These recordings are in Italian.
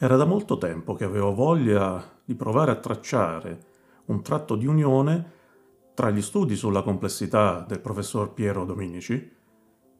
Era da molto tempo che avevo voglia di provare a tracciare un tratto di unione tra gli studi sulla complessità del professor Piero Dominici,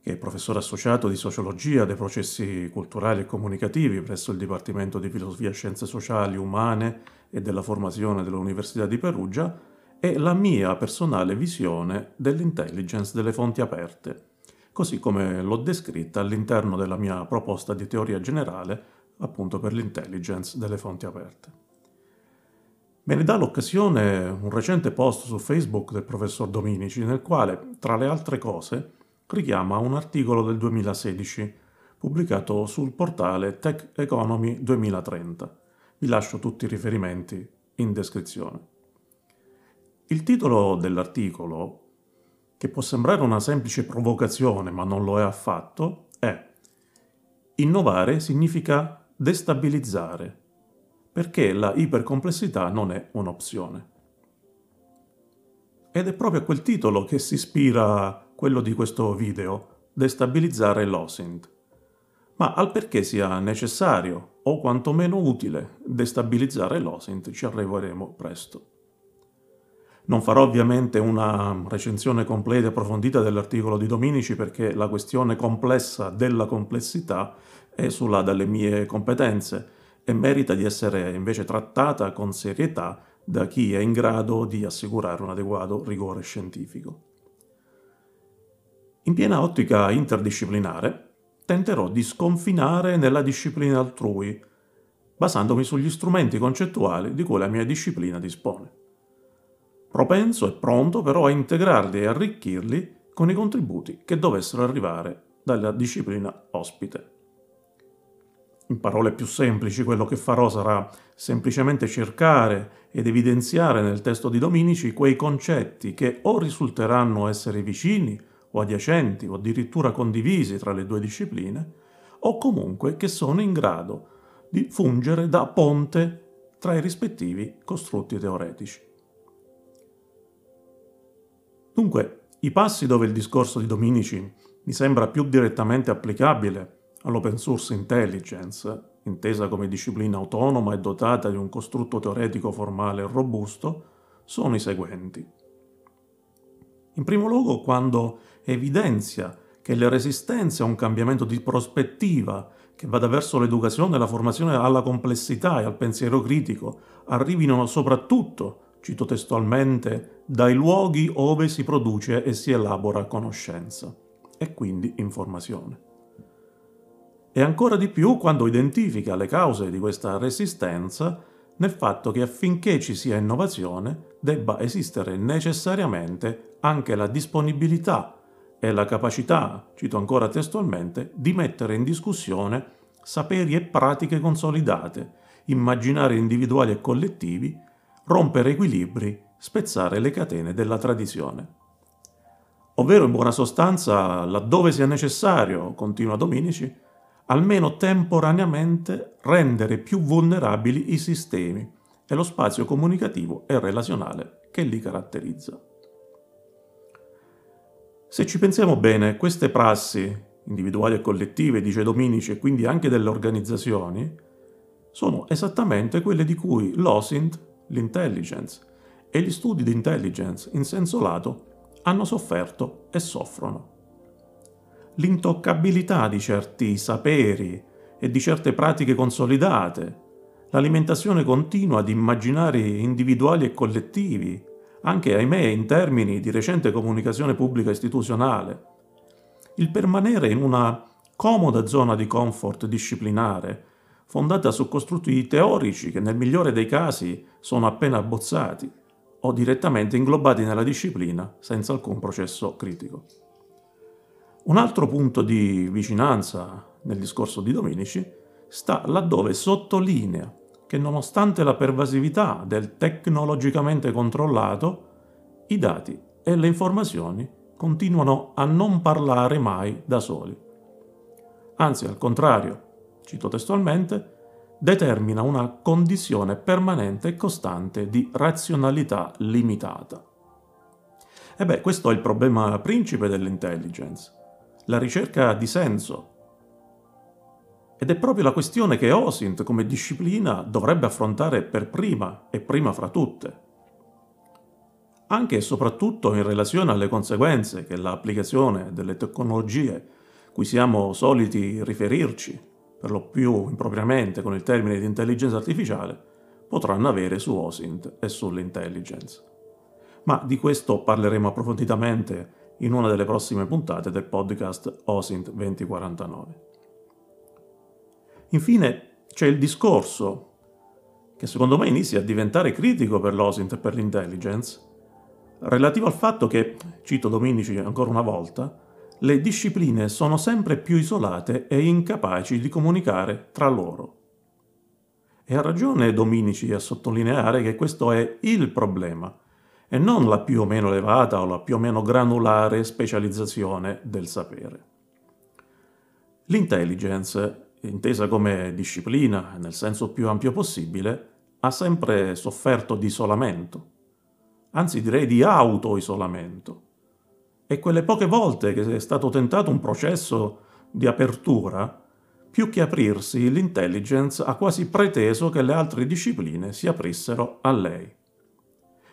che è professore associato di sociologia dei processi culturali e comunicativi presso il Dipartimento di Filosofia e Scienze Sociali, Umane e della Formazione dell'Università di Perugia, e la mia personale visione dell'intelligence delle fonti aperte, così come l'ho descritta all'interno della mia proposta di teoria generale appunto per l'intelligence delle fonti aperte. Me ne dà l'occasione un recente post su Facebook del professor Dominici, nel quale, tra le altre cose, richiama un articolo del 2016 pubblicato sul portale Tech Economy 2030. Vi lascio tutti i riferimenti in descrizione. Il titolo dell'articolo, che può sembrare una semplice provocazione ma non lo è affatto, è Innovare significa destabilizzare, perché la ipercomplessità non è un'opzione. Ed è proprio a quel titolo che si ispira quello di questo video, destabilizzare l'OSINT. Ma al perché sia necessario o quantomeno utile destabilizzare l'OSINT ci arriveremo presto. Non farò ovviamente una recensione completa e approfondita dell'articolo di Dominici perché la questione complessa della complessità esula dalle mie competenze e merita di essere invece trattata con serietà da chi è in grado di assicurare un adeguato rigore scientifico. In piena ottica interdisciplinare, tenterò di sconfinare nella disciplina altrui, basandomi sugli strumenti concettuali di cui la mia disciplina dispone. Propenso e pronto però a integrarli e arricchirli con i contributi che dovessero arrivare dalla disciplina ospite. In parole più semplici, quello che farò sarà semplicemente cercare ed evidenziare nel testo di Dominici quei concetti che o risulteranno essere vicini o adiacenti o addirittura condivisi tra le due discipline, o comunque che sono in grado di fungere da ponte tra i rispettivi costrutti teoretici. Dunque, i passi dove il discorso di Dominici mi sembra più direttamente applicabile All'open source intelligence, intesa come disciplina autonoma e dotata di un costrutto teoretico formale robusto, sono i seguenti. In primo luogo, quando evidenzia che le resistenze a un cambiamento di prospettiva che vada verso l'educazione e la formazione alla complessità e al pensiero critico arrivino soprattutto, cito testualmente, dai luoghi ove si produce e si elabora conoscenza e quindi informazione e ancora di più quando identifica le cause di questa resistenza nel fatto che affinché ci sia innovazione debba esistere necessariamente anche la disponibilità e la capacità, cito ancora testualmente, di mettere in discussione saperi e pratiche consolidate, immaginari individuali e collettivi, rompere equilibri, spezzare le catene della tradizione. Ovvero, in buona sostanza, laddove sia necessario, continua Dominici, almeno temporaneamente rendere più vulnerabili i sistemi e lo spazio comunicativo e relazionale che li caratterizza. Se ci pensiamo bene, queste prassi, individuali e collettive, dice Dominici, e quindi anche delle organizzazioni, sono esattamente quelle di cui l'OSINT, l'intelligence, e gli studi di intelligence in senso lato hanno sofferto e soffrono l'intoccabilità di certi saperi e di certe pratiche consolidate, l'alimentazione continua di immaginari individuali e collettivi, anche ahimè in termini di recente comunicazione pubblica istituzionale, il permanere in una comoda zona di comfort disciplinare, fondata su costrutti teorici che nel migliore dei casi sono appena abbozzati o direttamente inglobati nella disciplina senza alcun processo critico. Un altro punto di vicinanza nel discorso di Dominici sta laddove sottolinea che nonostante la pervasività del tecnologicamente controllato, i dati e le informazioni continuano a non parlare mai da soli. Anzi, al contrario, cito testualmente, determina una condizione permanente e costante di razionalità limitata. E beh, questo è il problema principe dell'intelligence la ricerca di senso. Ed è proprio la questione che OSINT come disciplina dovrebbe affrontare per prima e prima fra tutte. Anche e soprattutto in relazione alle conseguenze che l'applicazione delle tecnologie cui siamo soliti riferirci, per lo più impropriamente con il termine di intelligenza artificiale, potranno avere su OSINT e sull'intelligence. Ma di questo parleremo approfonditamente in una delle prossime puntate del podcast OSINT 2049. Infine c'è il discorso, che secondo me inizia a diventare critico per l'OSINT e per l'intelligence, relativo al fatto che, cito Dominici ancora una volta, le discipline sono sempre più isolate e incapaci di comunicare tra loro. E ha ragione Dominici a sottolineare che questo è il problema, e non la più o meno elevata o la più o meno granulare specializzazione del sapere. L'intelligence intesa come disciplina nel senso più ampio possibile, ha sempre sofferto di isolamento, anzi direi di auto-isolamento. E quelle poche volte che è stato tentato un processo di apertura, più che aprirsi, l'intelligence ha quasi preteso che le altre discipline si aprissero a lei.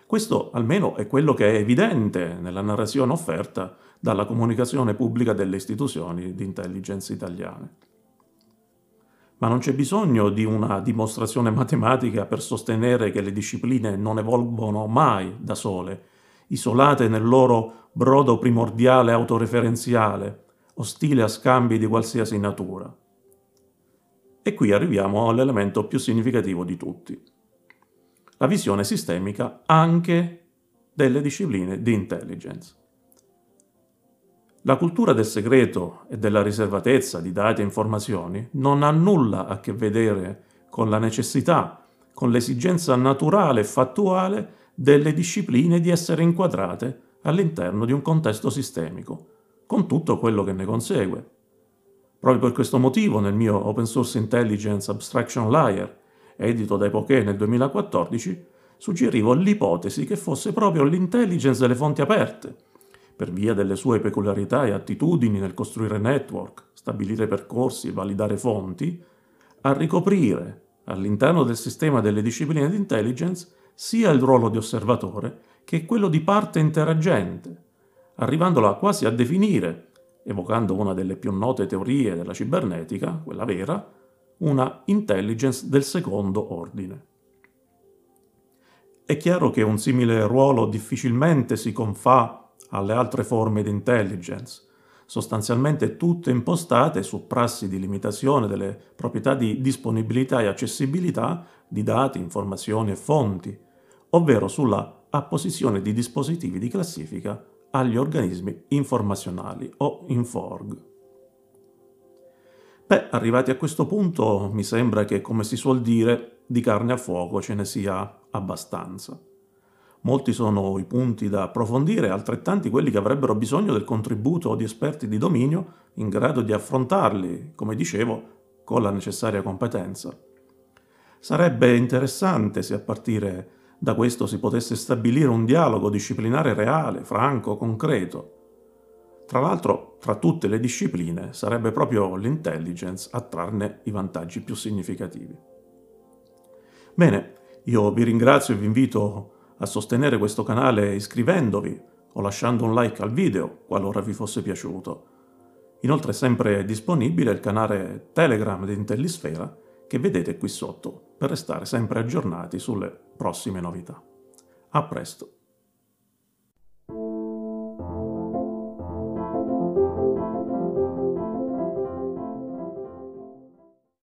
Questo almeno è quello che è evidente nella narrazione offerta dalla comunicazione pubblica delle istituzioni di intelligence italiane ma non c'è bisogno di una dimostrazione matematica per sostenere che le discipline non evolvono mai da sole, isolate nel loro brodo primordiale autoreferenziale, ostile a scambi di qualsiasi natura. E qui arriviamo all'elemento più significativo di tutti, la visione sistemica anche delle discipline di intelligence. La cultura del segreto e della riservatezza di dati e informazioni non ha nulla a che vedere con la necessità, con l'esigenza naturale e fattuale delle discipline di essere inquadrate all'interno di un contesto sistemico, con tutto quello che ne consegue. Proprio per questo motivo nel mio Open Source Intelligence Abstraction Layer, edito da Epoche nel 2014, suggerivo l'ipotesi che fosse proprio l'intelligence delle fonti aperte, per via delle sue peculiarità e attitudini nel costruire network, stabilire percorsi e validare fonti, a ricoprire all'interno del sistema delle discipline di intelligence sia il ruolo di osservatore che quello di parte interagente, arrivandola quasi a definire, evocando una delle più note teorie della cibernetica, quella vera, una intelligence del secondo ordine. È chiaro che un simile ruolo difficilmente si confà alle altre forme di intelligence, sostanzialmente tutte impostate su prassi di limitazione delle proprietà di disponibilità e accessibilità di dati, informazioni e fonti, ovvero sulla apposizione di dispositivi di classifica agli organismi informazionali o Inforg. Beh, arrivati a questo punto mi sembra che, come si suol dire, di carne al fuoco ce ne sia abbastanza. Molti sono i punti da approfondire, altrettanti quelli che avrebbero bisogno del contributo di esperti di dominio in grado di affrontarli, come dicevo, con la necessaria competenza. Sarebbe interessante se a partire da questo si potesse stabilire un dialogo disciplinare reale, franco, concreto. Tra l'altro, tra tutte le discipline sarebbe proprio l'intelligence a trarne i vantaggi più significativi. Bene, io vi ringrazio e vi invito a sostenere questo canale iscrivendovi o lasciando un like al video qualora vi fosse piaciuto. Inoltre è sempre disponibile il canale Telegram di Intellisfera che vedete qui sotto per restare sempre aggiornati sulle prossime novità. A presto!